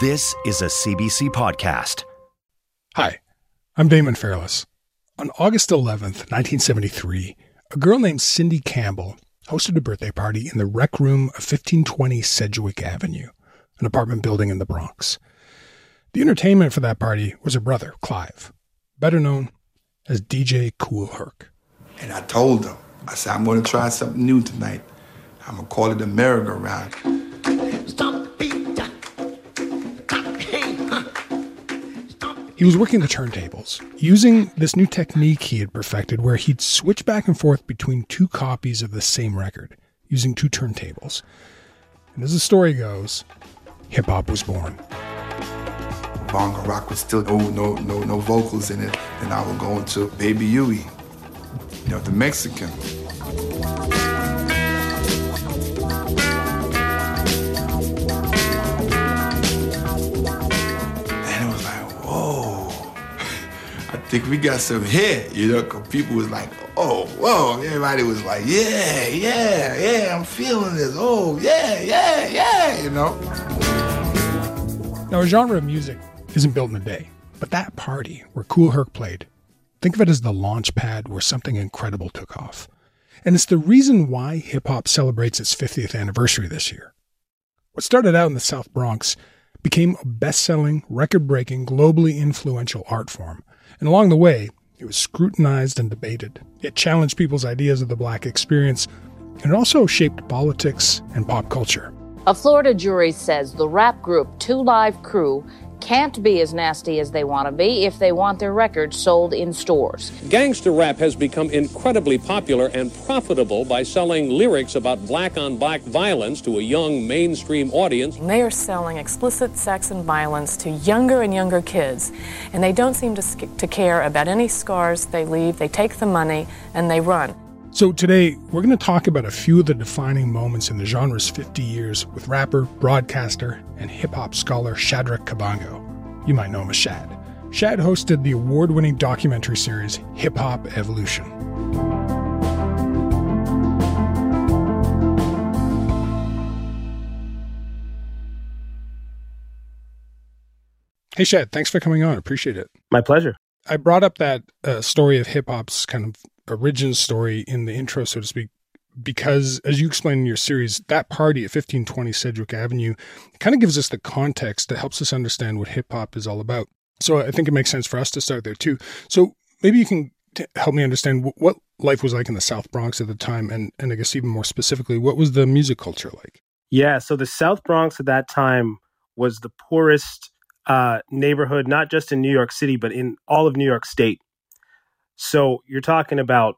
This is a CBC podcast. Hi, I'm Damon Fairless. On August 11th, 1973, a girl named Cindy Campbell hosted a birthday party in the rec room of 1520 Sedgwick Avenue, an apartment building in the Bronx. The entertainment for that party was her brother, Clive, better known as DJ Kool Herc. And I told him, I said, I'm going to try something new tonight. I'm going to call it a merry-go-round. He was working the turntables, using this new technique he had perfected where he'd switch back and forth between two copies of the same record, using two turntables. And as the story goes, hip hop was born. Bongo rock was still no no no no vocals in it, and I would go into Baby Huey, you know, the Mexican. Think we got some hit, you know, because people was like, oh, whoa, everybody was like, yeah, yeah, yeah, I'm feeling this, oh, yeah, yeah, yeah, you know. Now, a genre of music isn't built in a day, but that party where Kool Herc played, think of it as the launch pad where something incredible took off. And it's the reason why hip hop celebrates its 50th anniversary this year. What started out in the South Bronx became a best selling, record breaking, globally influential art form. And along the way, it was scrutinized and debated. It challenged people's ideas of the black experience, and it also shaped politics and pop culture. A Florida jury says the rap group Two Live Crew can't be as nasty as they want to be if they want their records sold in stores. Gangster rap has become incredibly popular and profitable by selling lyrics about black on black violence to a young mainstream audience. They are selling explicit sex and violence to younger and younger kids, and they don't seem to, to care about any scars they leave. They take the money and they run. So, today we're going to talk about a few of the defining moments in the genre's 50 years with rapper, broadcaster, and hip hop scholar Shadrach Kabango. You might know him as Shad. Shad hosted the award winning documentary series Hip Hop Evolution. Hey, Shad, thanks for coming on. Appreciate it. My pleasure. I brought up that uh, story of hip hop's kind of origin story in the intro, so to speak, because as you explain in your series, that party at 1520 Sedgwick Avenue kind of gives us the context that helps us understand what hip hop is all about. So I think it makes sense for us to start there too. So maybe you can t- help me understand what life was like in the South Bronx at the time, and, and I guess even more specifically, what was the music culture like? Yeah, so the South Bronx at that time was the poorest uh, neighborhood, not just in New York City, but in all of New York State. So you're talking about,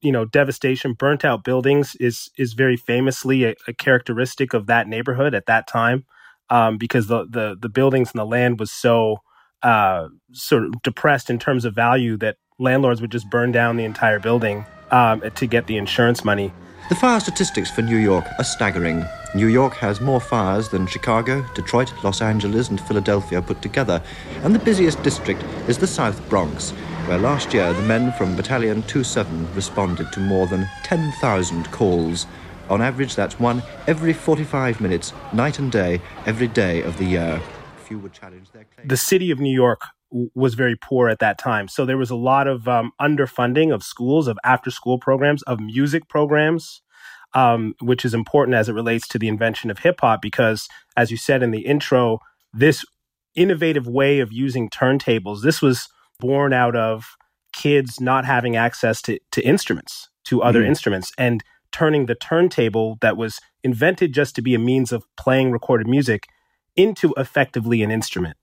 you know, devastation, burnt out buildings is is very famously a, a characteristic of that neighborhood at that time, um, because the, the the buildings and the land was so uh, sort of depressed in terms of value that landlords would just burn down the entire building um, to get the insurance money. The fire statistics for New York are staggering. New York has more fires than Chicago, Detroit, Los Angeles, and Philadelphia put together, and the busiest district is the South Bronx, where last year the men from Battalion 27 responded to more than 10,000 calls. On average, that's one every 45 minutes, night and day, every day of the year. The city of New York was very poor at that time. So there was a lot of um, underfunding of schools, of after school programs, of music programs, um, which is important as it relates to the invention of hip hop, because as you said in the intro, this innovative way of using turntables, this was born out of kids not having access to, to instruments, to other mm. instruments, and turning the turntable that was invented just to be a means of playing recorded music into effectively an instrument.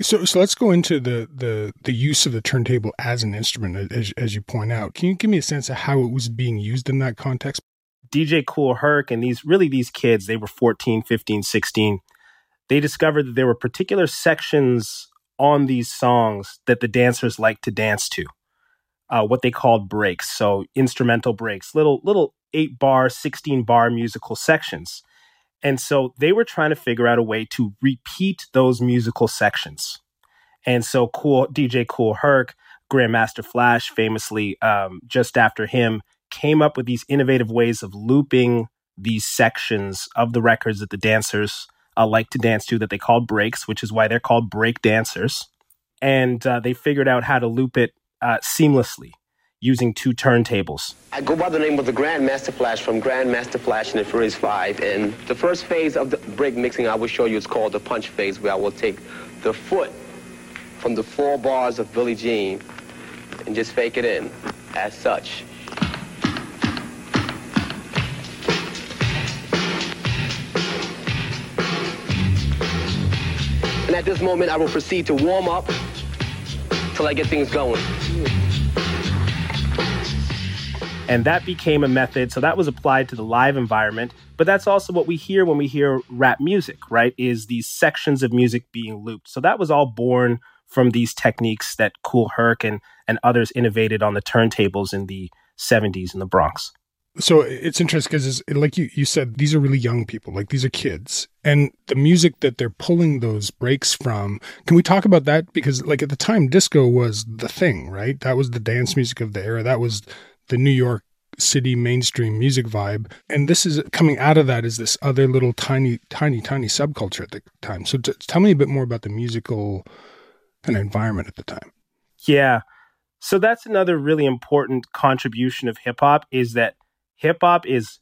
So, so let's go into the, the, the use of the turntable as an instrument, as, as you point out. Can you give me a sense of how it was being used in that context? DJ Kool Herc and these really these kids, they were 14, 15, 16. they discovered that there were particular sections on these songs that the dancers liked to dance to. Uh, what they called breaks, so instrumental breaks, little little eight bar, sixteen bar musical sections, and so they were trying to figure out a way to repeat those musical sections. And so, cool DJ Kool Herc, Grandmaster Flash, famously um, just after him, came up with these innovative ways of looping these sections of the records that the dancers uh, like to dance to that they called breaks, which is why they're called break dancers. And uh, they figured out how to loop it uh, seamlessly using two turntables. I go by the name of the Grandmaster Flash from Grandmaster Flash and the Furious Five. And the first phase of the break mixing I will show you is called the punch phase, where I will take the foot from the four bars of Billie Jean and just fake it in as such. And at this moment, I will proceed to warm up till I get things going. And that became a method. So that was applied to the live environment. But that's also what we hear when we hear rap music, right? Is these sections of music being looped. So that was all born from these techniques that Kool Herc and, and others innovated on the turntables in the 70s in the Bronx so it's interesting because like you, you said these are really young people like these are kids and the music that they're pulling those breaks from can we talk about that because like at the time disco was the thing right that was the dance music of the era that was the new york city mainstream music vibe and this is coming out of that is this other little tiny tiny tiny subculture at the time so t- tell me a bit more about the musical kind of environment at the time yeah so that's another really important contribution of hip hop is that hip hop is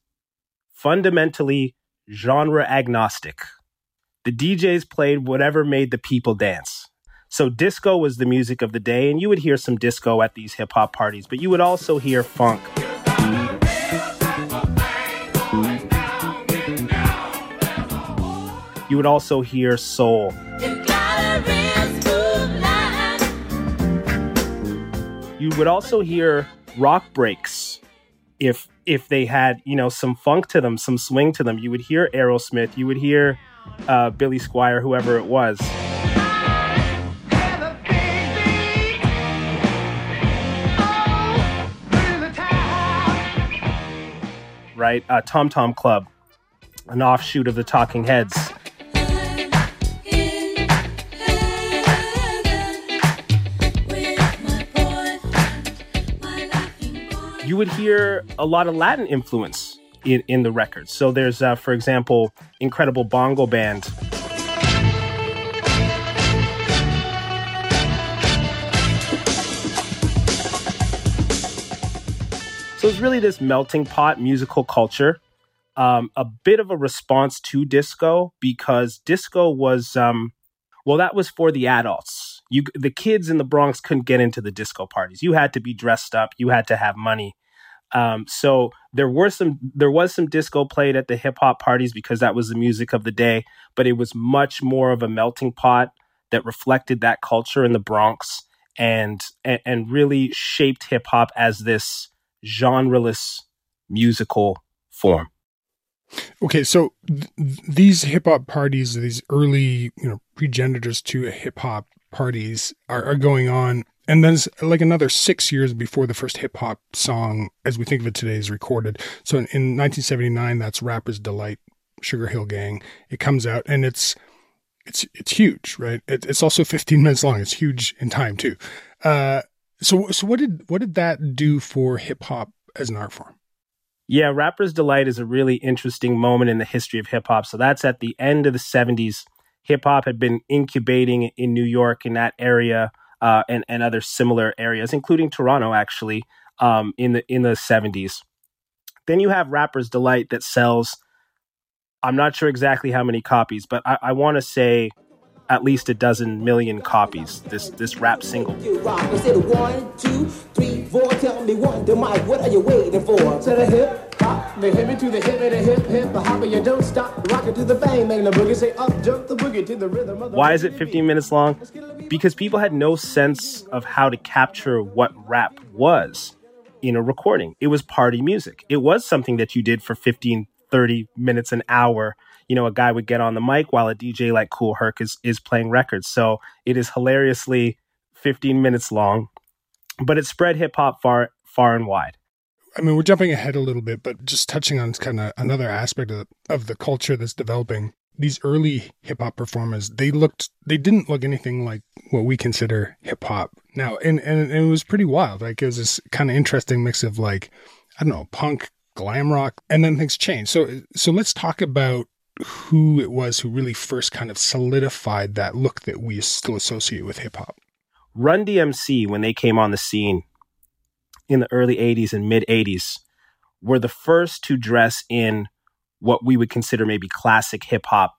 fundamentally genre agnostic. The DJs played whatever made the people dance. So disco was the music of the day, and you would hear some disco at these hip hop parties, but you would also hear funk. You would also hear soul. You would also hear rock breaks if if they had you know some funk to them, some swing to them. You would hear Aerosmith, you would hear uh, Billy Squier, whoever it was. Right, uh, Tom Tom Club, an offshoot of the Talking Heads. you would hear a lot of Latin influence in, in the records. So there's, uh, for example, Incredible Bongo Band. So it's really this melting pot musical culture, um, a bit of a response to disco because disco was, um, well, that was for the adults you the kids in the Bronx couldn't get into the disco parties. You had to be dressed up. You had to have money. Um, so there were some there was some disco played at the hip hop parties because that was the music of the day, but it was much more of a melting pot that reflected that culture in the Bronx and and, and really shaped hip hop as this genreless musical form. Okay, so th- these hip hop parties, these early, you know, progenitors to hip hop parties are, are going on. And then like another six years before the first hip hop song, as we think of it today, is recorded. So in, in 1979, that's Rapper's Delight, Sugar Hill Gang. It comes out and it's it's it's huge, right? It, it's also 15 minutes long. It's huge in time too. Uh, so so what did what did that do for hip hop as an art form? Yeah, Rapper's Delight is a really interesting moment in the history of hip hop. So that's at the end of the 70s hip hop had been incubating in New York in that area uh, and and other similar areas, including Toronto, actually, um, in the in the seventies. Then you have Rapper's Delight that sells. I'm not sure exactly how many copies, but I, I want to say at least a dozen million copies. This this rap single. One, two, three, four. Tell me one, the mic. What are you waiting for? To the hip hop, the hip to the hip, the hip hip, the hop, you don't stop. Rock it to the bang, bang the boogie. Say up, jump the boogie to the rhythm. Of the Why is it 15 minutes long? Because people had no sense of how to capture what rap was in a recording. It was party music. It was something that you did for 15, 30 minutes, an hour you know, a guy would get on the mic while a DJ like Kool Herc is is playing records. So it is hilariously 15 minutes long, but it spread hip hop far far and wide. I mean, we're jumping ahead a little bit, but just touching on kind of another aspect of the, of the culture that's developing. These early hip hop performers, they looked, they didn't look anything like what we consider hip hop now, and, and and it was pretty wild. Like it was this kind of interesting mix of like, I don't know, punk, glam rock, and then things changed. So so let's talk about who it was who really first kind of solidified that look that we still associate with hip hop. Run DMC, when they came on the scene in the early 80s and mid 80s, were the first to dress in what we would consider maybe classic hip hop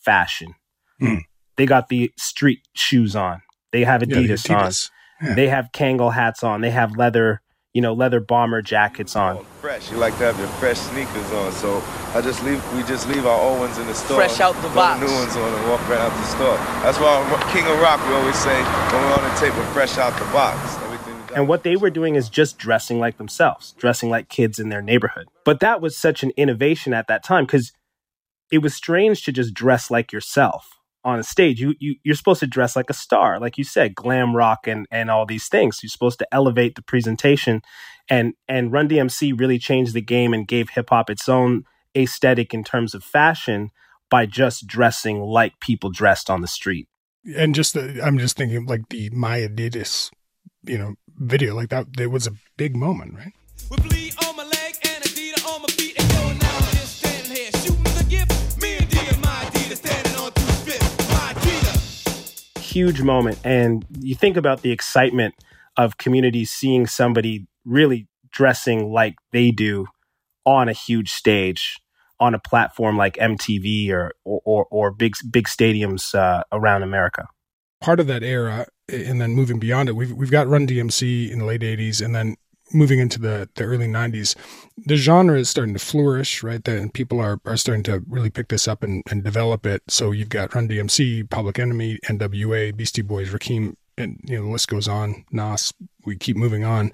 fashion. Mm. They got the street shoes on. They have Adidas, yeah, Adidas. on. Yeah. They have Kangol hats on. They have leather, you know, leather bomber jackets on. Fresh. You like to have your fresh sneakers on. So I just leave. We just leave our old ones in the store. Fresh out the throw box. New ones on and walk right out the store. That's why on King of Rock we always say when we're on the tape, we're fresh out the box. Everything. we got- And what they were doing is just dressing like themselves, dressing like kids in their neighborhood. But that was such an innovation at that time because it was strange to just dress like yourself on a stage. You, you you're supposed to dress like a star, like you said, glam rock and and all these things. You're supposed to elevate the presentation, and and Run DMC really changed the game and gave hip hop its own aesthetic in terms of fashion by just dressing like people dressed on the street. and just the, I'm just thinking like the My Adidas, you know, video like that. It was a big moment, right? Huge moment. And you think about the excitement of communities seeing somebody really dressing like they do on a huge stage on a platform like MTV or or, or, big big stadiums uh, around America. Part of that era, and then moving beyond it, we've we've got Run DMC in the late '80s, and then moving into the, the early 90s, the genre is starting to flourish, right? Then people are, are starting to really pick this up and, and develop it. So you've got Run DMC, Public Enemy, NWA, Beastie Boys, Rakim, and you know the list goes on. Nas, we keep moving on.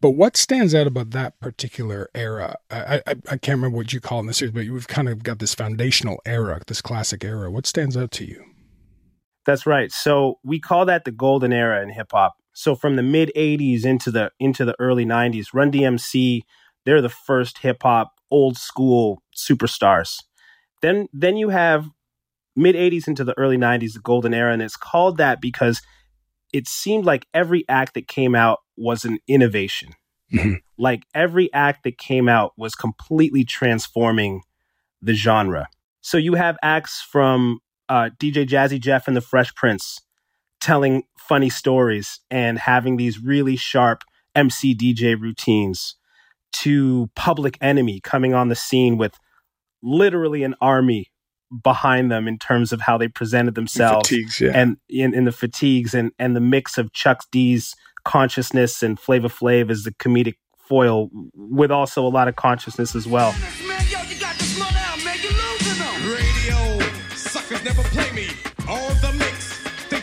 But what stands out about that particular era? I, I I can't remember what you call it in the series, but we've kind of got this foundational era, this classic era. What stands out to you? That's right. So we call that the golden era in hip hop. So from the mid '80s into the into the early '90s, Run DMC, they're the first hip hop old school superstars. Then then you have mid '80s into the early '90s, the golden era, and it's called that because it seemed like every act that came out was an innovation. Mhm. Like every act that came out was completely transforming the genre. So you have acts from uh, DJ Jazzy Jeff and the Fresh Prince telling funny stories and having these really sharp MC DJ routines to Public Enemy coming on the scene with literally an army behind them in terms of how they presented themselves Fatigues, yeah. and in, in the fatigues and, and the mix of Chuck D's consciousness and Flavor Flav as the comedic foil with also a lot of consciousness as well. Man, yo, you got this money out, man.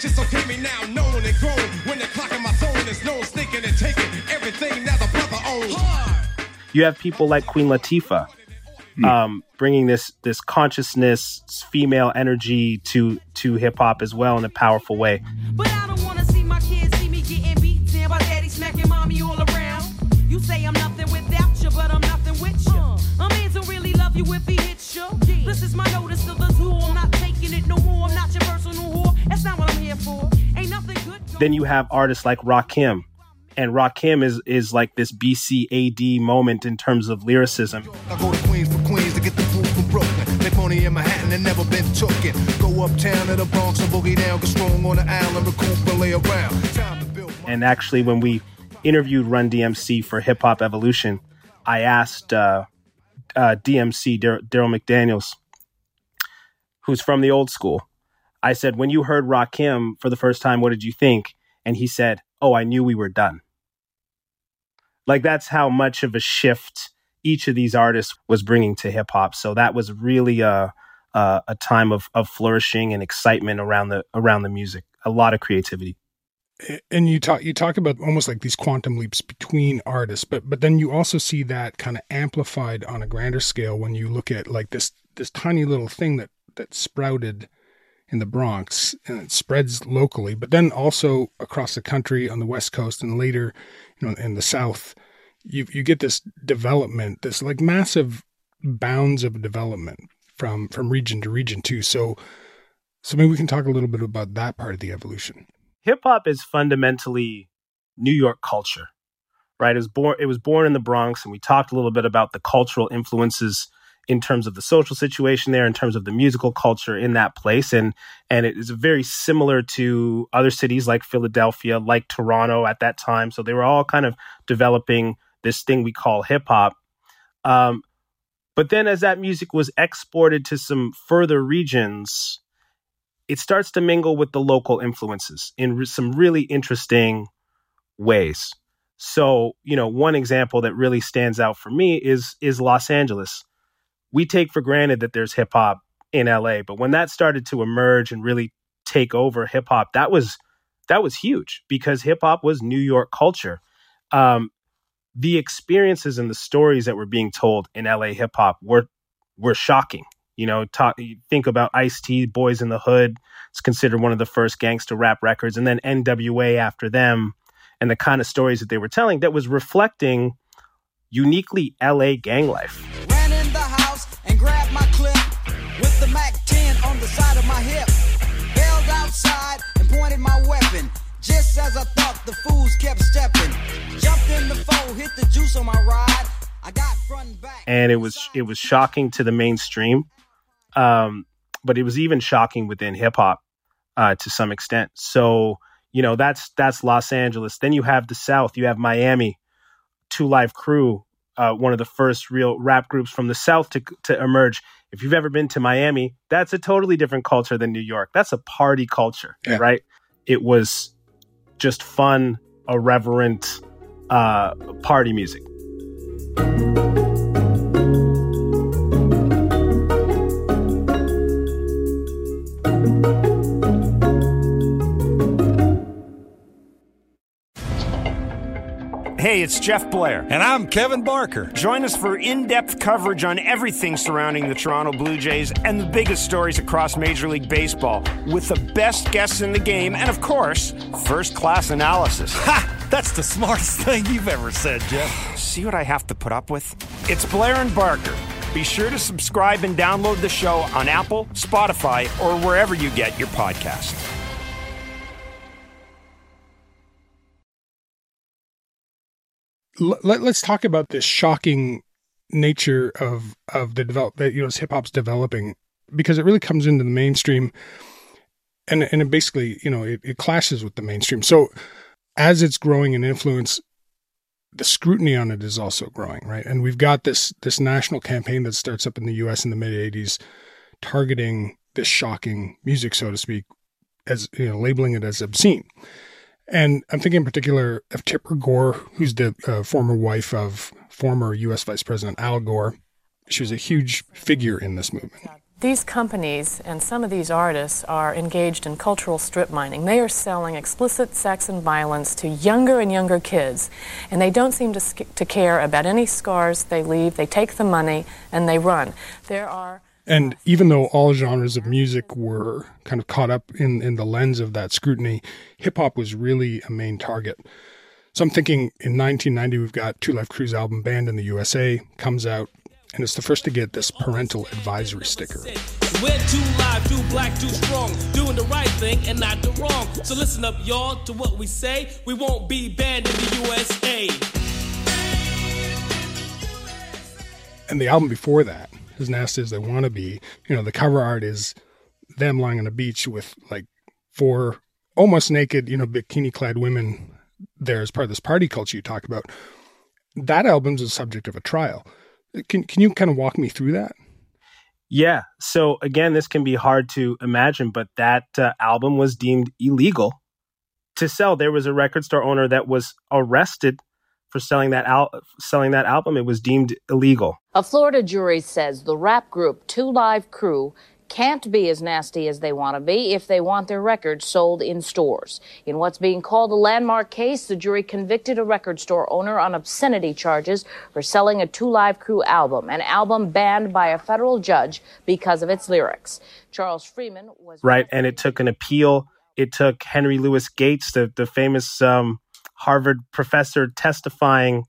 You losing them. Radio suckers never play me. On the mix. They just okay me now, known and grown. When the clock in my throne is known, stinking and taking everything now the brother owns. you have people like Queen Latifah um, bringing this this consciousness, female energy to to hip hop as well in a powerful way. But Then you have artists like Rakim. And Rakim is is like this BCAD moment in terms of lyricism. I go to Queens for Queens to get the food from Brooklyn. Make money in Manhattan and never been tooken. Go uptown to the Bronx and boogie down, get strong on the island, recoup and lay around. And actually, when we interviewed Run DMC for Hip Hop Evolution, I asked uh, uh, DMC Darryl McDaniels, who's from the old school. I said, "When you heard Rakim for the first time, what did you think?" And he said, "Oh, I knew we were done." Like that's how much of a shift each of these artists was bringing to hip hop. So that was really a a, a time of of flourishing and excitement around the around the music. A lot of creativity. and you talk you talk about almost like these quantum leaps between artists but but then you also see that kind of amplified on a grander scale when you look at like this this tiny little thing that that sprouted in the Bronx and it spreads locally, but then also across the country on the West Coast and later, you know, in the South, you you get this development, this like massive bounds of development from from region to region too. So so maybe we can talk a little bit about that part of the evolution. Hip hop is fundamentally New York culture, right? It was born it was born in the Bronx, and we talked a little bit about the cultural influences in terms of the social situation there, in terms of the musical culture in that place, and and it is very similar to other cities like Philadelphia, like Toronto at that time. So they were all kind of developing this thing we call hip hop. Um, but then, as that music was exported to some further regions, it starts to mingle with the local influences in re- some really interesting ways. So, you know, one example that really stands out for me is is Los Angeles. We take for granted that there's hip hop in LA, but when that started to emerge and really take over hip hop, that was that was huge because hip hop was New York culture. Um, the experiences and the stories that were being told in LA hip hop were were shocking. You know, talk, think about Ice T, Boys in the Hood. It's considered one of the first gangster rap records, and then NWA after them, and the kind of stories that they were telling that was reflecting uniquely LA gang life. Just as I thought, the fools kept stepping. Jumped in the foe, hit the juice on my ride. I got front and back. and it was it was shocking to the mainstream, um, but it was even shocking within hip hop uh, to some extent. So you know that's that's Los Angeles. Then you have the South. You have Miami, Two Live Crew, uh, one of the first real rap groups from the South to to emerge. If you've ever been to Miami, that's a totally different culture than New York. That's a party culture, Yeah. right? It was just fun, irreverent uh, party music. Hey, it's Jeff Blair. And I'm Kevin Barker. Join us for in depth coverage on everything surrounding the Toronto Blue Jays and the biggest stories across Major League Baseball with the best guests in the game and, of course, first class analysis. Ha! That's the smartest thing you've ever said, Jeff. See what I have to put up with? It's Blair and Barker. Be sure to subscribe and download the show on Apple, Spotify, or wherever you get your podcast. Let, us talk about this shocking nature of of the develop that you know hip hop's developing because it really comes into the mainstream and and it basically you know it, it clashes with the mainstream. So as it's growing in influence the scrutiny on it is also growing right? And we've got this this national campaign that starts up in the US in the mid 80s targeting this shocking music so to speak as you know labeling it as obscene and I'm thinking in particular of Tipper Gore, who's the uh, former wife of former U.S. Vice President Al Gore. She was a huge figure in this movement. These companies and some of these artists are engaged in cultural strip mining. They are selling explicit sex and violence to younger and younger kids, and they don't seem to, to care about any scars they leave. They take the money and they run. There are And even though all genres of music were kind of caught up in, in the lens of that scrutiny, hip hop was really a main target. So I'm thinking in 1990, we've got Two Live Crew's album Banned in the USA comes out, and it's the first to get this parental advisory sticker. We're too live, too black, too strong, doing the right thing and not the wrong. So listen up, y'all, to what we say. We won't be banned in the USA. And the album before that, As Nasty as They Want to Be, you know, the cover art is them lying on a beach with like four almost naked, you know, bikini clad women there as part of this party culture you talk about. That album's the subject of a trial. Can can you kind of walk me through that? Yeah. So again, this can be hard to imagine, but that uh, album was deemed illegal to sell. There was a record store owner that was arrested for selling that al- selling that album. It was deemed illegal. A Florida jury says the rap group Two Live Crew can't be as nasty as they want to be if they want their records sold in stores. In what's being called a landmark case, the jury convicted a record store owner on obscenity charges for selling a Two Live Crew album, an album banned by a federal judge because of its lyrics. Charles Freeman was right, and it took an appeal. It took Henry Louis Gates, the the famous um, Harvard professor, testifying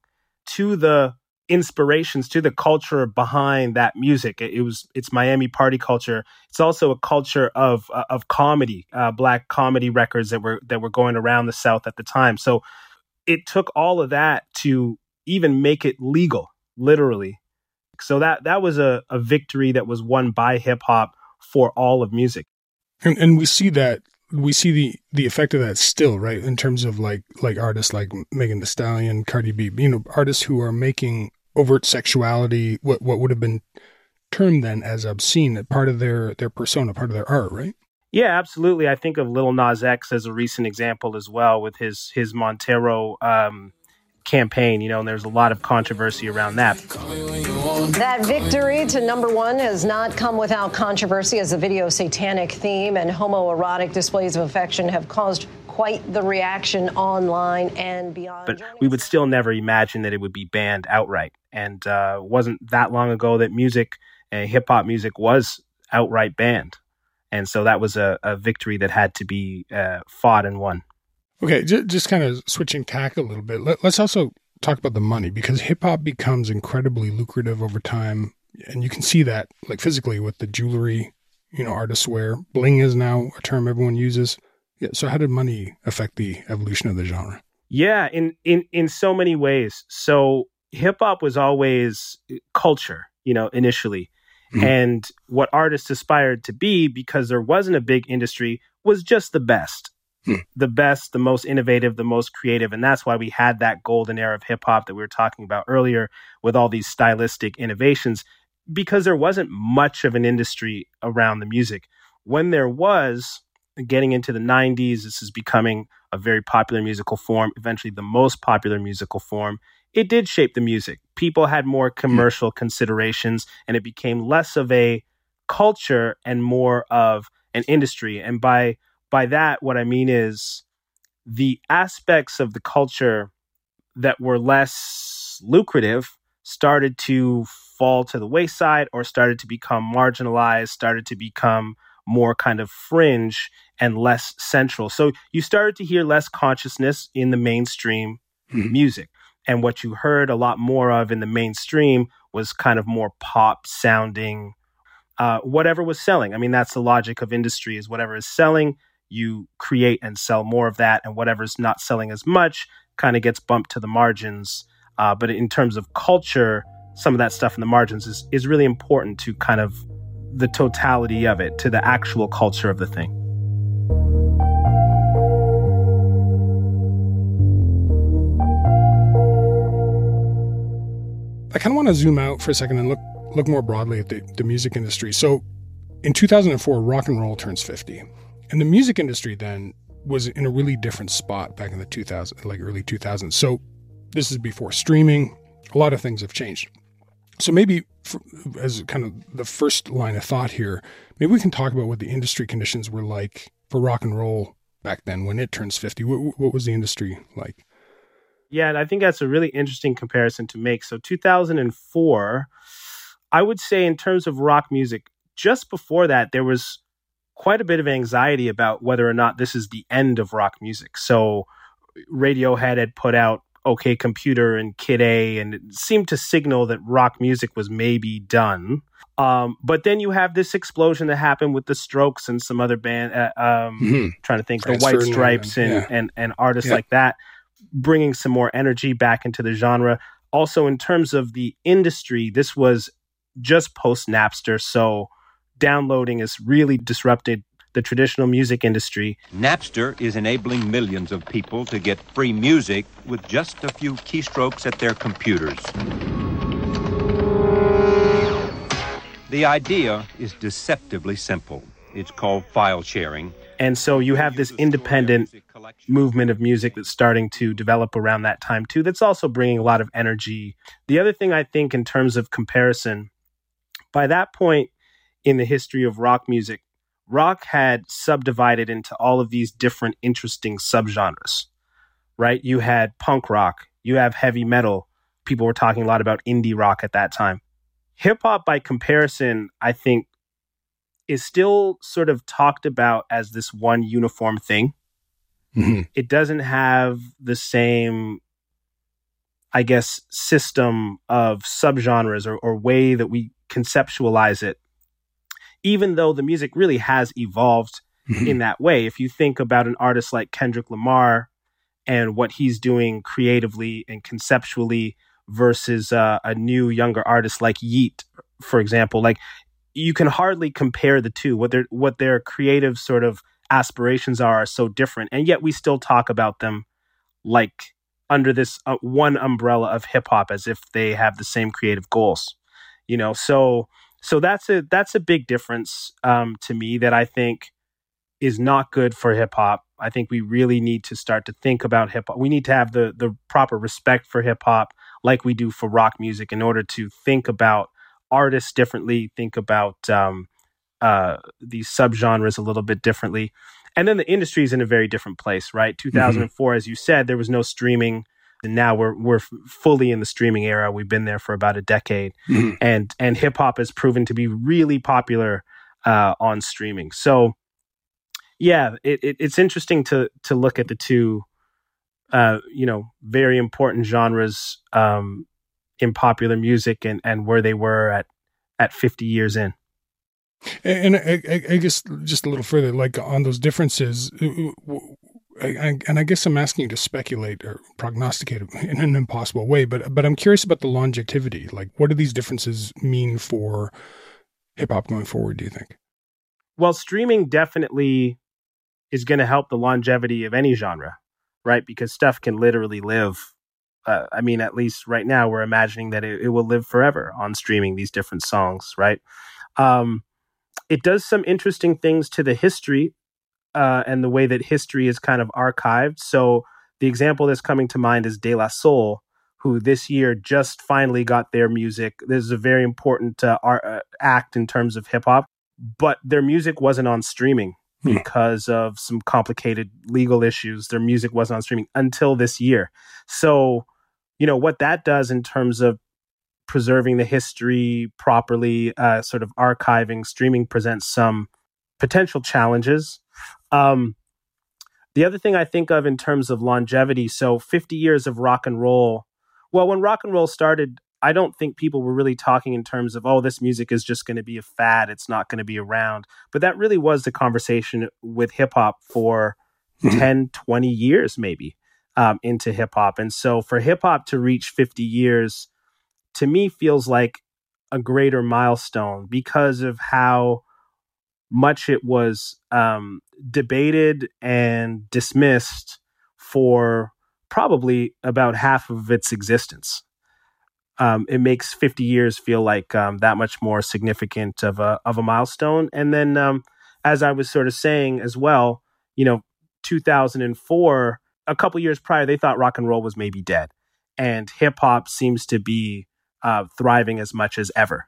to the inspirations to the culture behind that music. It, it, was it's Miami party culture. It's also a culture of uh, of comedy, uh, black comedy records that were that were going around the South at the time. So it took all of that to even make it legal, literally. So that that was a, a victory that was won by hip hop for all of music. And, and we see that we see the the effect of that still right in terms of like like artists like Megan Thee Stallion, Cardi B, you know, artists who are making overt sexuality, what what would have been termed then as obscene, part of their their persona, part of their art, right? Yeah, absolutely. I think of Lil Nas X as a recent example as well with his his Montero um, campaign, you know, and there's a lot of controversy around that. That victory to number one has not come without controversy as the video's satanic theme and homoerotic displays of affection have caused quite the reaction online and beyond. But we would still never imagine that it would be banned outright. And uh, wasn't that long ago that music, uh, hip hop music, was outright banned. And so that was a, a victory that had to be uh, fought and won. Okay, just, just kind of switching tack a little bit. Let's also talk about the money because hip hop becomes incredibly lucrative over time, and you can see that like physically with the jewelry, you know, artists wear. Bling is now a term everyone uses. Yeah. So how did money affect the evolution of the genre? Yeah, in in in so many ways. So hip hop was always culture, you know, initially. Mm-hmm. And what artists aspired to be because there wasn't a big industry was just the best hmm. the best, the most innovative, the most creative. And that's why we had that golden era of hip hop that we were talking about earlier with all these stylistic innovations, because there wasn't much of an industry around the music. When there was, getting into the 90s, this is becoming a very popular musical form, eventually the most popular musical form. It did shape the music. People had more hmm. commercial considerations, and it became less of a culture and more of an industry. And by by that, what I mean is the aspects of the culture that were less lucrative started to fall to the wayside or started to become marginalized, started to become more kind of fringe and less central. So you started to hear less consciousness in the mainstream mm-hmm. music. And what you heard a lot more of in the mainstream was kind of more pop sounding, uh, whatever was selling. I mean, that's the logic of industry is whatever is selling, you create and sell more of that, and whatever's not selling as much kind of gets bumped to the margins. Uh, but in terms of culture, some of that stuff in the margins is, is really important to kind of the totality of it, to the actual culture of the thing. I kind of want to zoom out for a second and look look more broadly at the, the music industry. So, in 2004, rock and roll turns 50. And the music industry then was in a really different spot back in the 2000s, like early 2000s. So this is before streaming. A lot of things have changed. So maybe for, as kind of the first line of thought here, maybe we can talk about what the industry conditions were like for rock and roll back then when it turns 50. What, what was the industry like? Yeah, and I think that's a really interesting comparison to make. So 2004, I would say in terms of rock music, just before that, there was quite a bit of anxiety about whether or not this is the end of rock music. So Radiohead had put out OK Computer and Kid A, and it seemed to signal that rock music was maybe done. Um, but then you have this explosion that happened with the Strokes and some other band. Uh, um, mm-hmm. Trying to think, the White Stripes and, yeah. and, and artists yeah. like that, bringing some more energy back into the genre. Also, in terms of the industry, this was just post Napster, so downloading has really disrupted the traditional music industry. Napster is enabling millions of people to get free music with just a few keystrokes at their computers. The idea is deceptively simple. It's called file sharing. And so you have this independent movement of music that's starting to develop around that time too that's also bringing a lot of energy. The other thing I think in terms of comparison by that point in the history of rock music, rock had subdivided into all of these different interesting subgenres, right? You had punk rock, you have heavy metal. People were talking a lot about indie rock at that time. Hip hop, by comparison, I think is still sort of talked about as this one uniform thing. Mm-hmm. It doesn't have the same, I guess, system of subgenres or, or way that we conceptualize it, even though the music really has evolved Mm-hmm. in that way. If you think about an artist like Kendrick Lamar and what he's doing creatively and conceptually versus uh, a new younger artist like Yeat, for example, like you can hardly compare the two. What their what their creative sort of aspirations are are so different, and yet we still talk about them like under this uh, one umbrella of hip hop as if they have the same creative goals. You know, so so that's a that's a big difference um, to me that I think is not good for hip hop. I think we really need to start to think about hip hop. We need to have the the proper respect for hip hop like we do for rock music in order to think about artists differently, think about um, uh, these subgenres a little bit differently. And then the industry is in a very different place, right? 2004, as you said, there was no streaming. And now we're we're fully in the streaming era. We've been there for about a decade, Mhm. and and hip hop has proven to be really popular uh, on streaming. So, yeah, it, it, it's interesting to to look at the two, uh, you know, very important genres um, in popular music and and where they were at at 50 years in. And, I, I- I guess just a little further, like on those differences, And I guess I'm asking you to speculate or prognosticate in an impossible way, but but I'm curious about the longevity. Like, what do these differences mean for hip hop going forward? Do you think? Well, streaming definitely is going to help the longevity of any genre, right? Because stuff can literally live. Uh, I mean, at least right now, we're imagining that it, it will live forever on streaming these different songs, right? Um, it does some interesting things to the history uh, and the way that history is kind of archived. So, the example that's coming to mind is De La Soul, who this year just finally got their music. This is a very important uh, art, uh, act in terms of hip hop, but their music wasn't on streaming because of some complicated legal issues. Their music wasn't on streaming until this year. So, you know, what that does in terms of preserving the history properly, uh, sort of archiving, streaming presents some potential challenges. Um, the other thing I think of in terms of longevity, so 50 years of rock and roll. Well, when rock and roll started, I don't think people were really talking in terms of, oh, this music is just going to be a fad. It's not going to be around. But that really was the conversation with hip hop for 10, 20 years, maybe, um, into hip hop. And so for hip hop to reach 50 years, to me, feels like a greater milestone because of how much it was um, debated and dismissed for probably about half of its existence. Um, it makes 50 years feel like um, that much more significant of a of a milestone. And then, um, as I was sort of saying as well, you know, 2004, a couple years prior, they thought rock and roll was maybe dead, and hip hop seems to be uh, thriving as much as ever.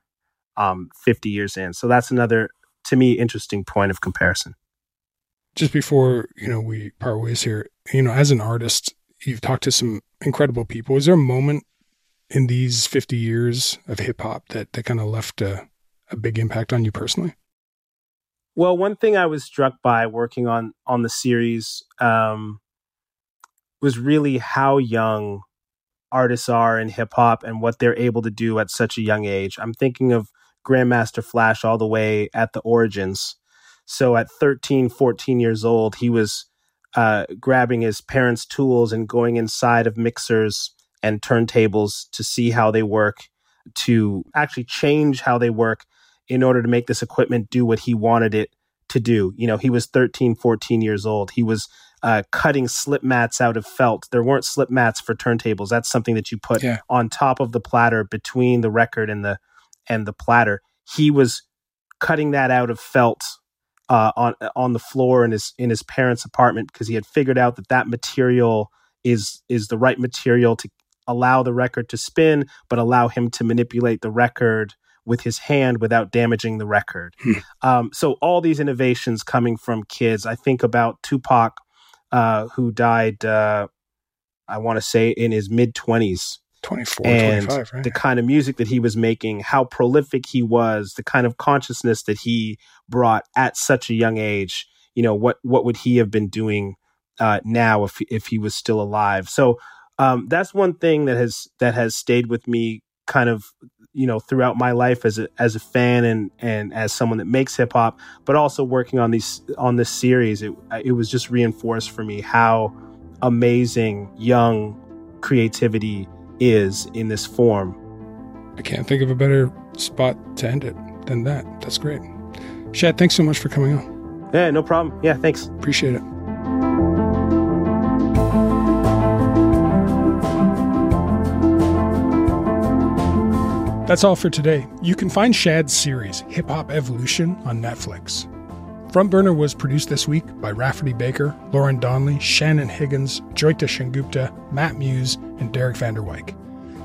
Um, 50 years in, so that's another to me interesting point of comparison. Just before you know we part ways here, you know, as an artist, you've talked to some incredible people. Is there a moment in these 50 years of hip hop that that kind of left a, a big impact on you personally? Well, one thing I was struck by working on on the series um, was really how young artists are in hip hop and what they're able to do at such a young age. I'm thinking of Grandmaster Flash all the way at the origins. So at 13, 14 years old, he was uh, grabbing his parents' tools and going inside of mixers and turntables to see how they work, to actually change how they work in order to make this equipment do what he wanted it to do. You know, he was 13, 14 years old. He was uh, cutting slip mats out of felt. There weren't slip mats for turntables. That's something that you put Yeah. on top of the platter between the record and the and the platter. He was cutting that out of felt uh, on on the floor in his in his parents' apartment because he had figured out that that material is is the right material to allow the record to spin, but allow him to manipulate the record with his hand without damaging the record. Um, so all these innovations coming from kids. I think about Tupac, uh, who died, uh, I want to say, in his mid twenties. 24, and 25, right? the kind of music that he was making, how prolific he was, the kind of consciousness that he brought at such a young age. You know, what what would he have been doing uh, now if if he was still alive? So um, that's one thing that has that has stayed with me, kind of you know throughout my life as a as a fan and and as someone that makes hip hop, but also working on these on this series. It it was just reinforced for me how amazing young creativity is in this form. I can't think of a better spot to end it than that. That's great. Shad, thanks so much for coming on. Yeah, no problem. Yeah, thanks. Appreciate it. That's all for today. You can find Shad's series, Hip Hop Evolution, on Netflix. Front Burner was produced this week by Rafferty Baker, Lauren Donnelly, Shannon Higgins, Joyta Shengupta, Matt Muse, and Derek Vanderwyk.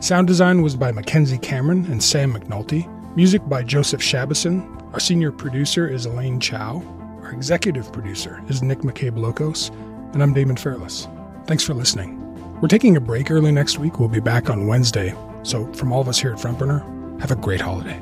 Sound design was by Mackenzie Cameron and Sam McNulty. Music by Joseph Shabason. Our senior producer is Elaine Chau. Our executive producer is Nick McKabe-Lokos. And I'm Damon Fairless. Thanks for listening. We're taking a break early next week. We'll be back on Wednesday. So, from all of us here at Front Burner, have a great holiday.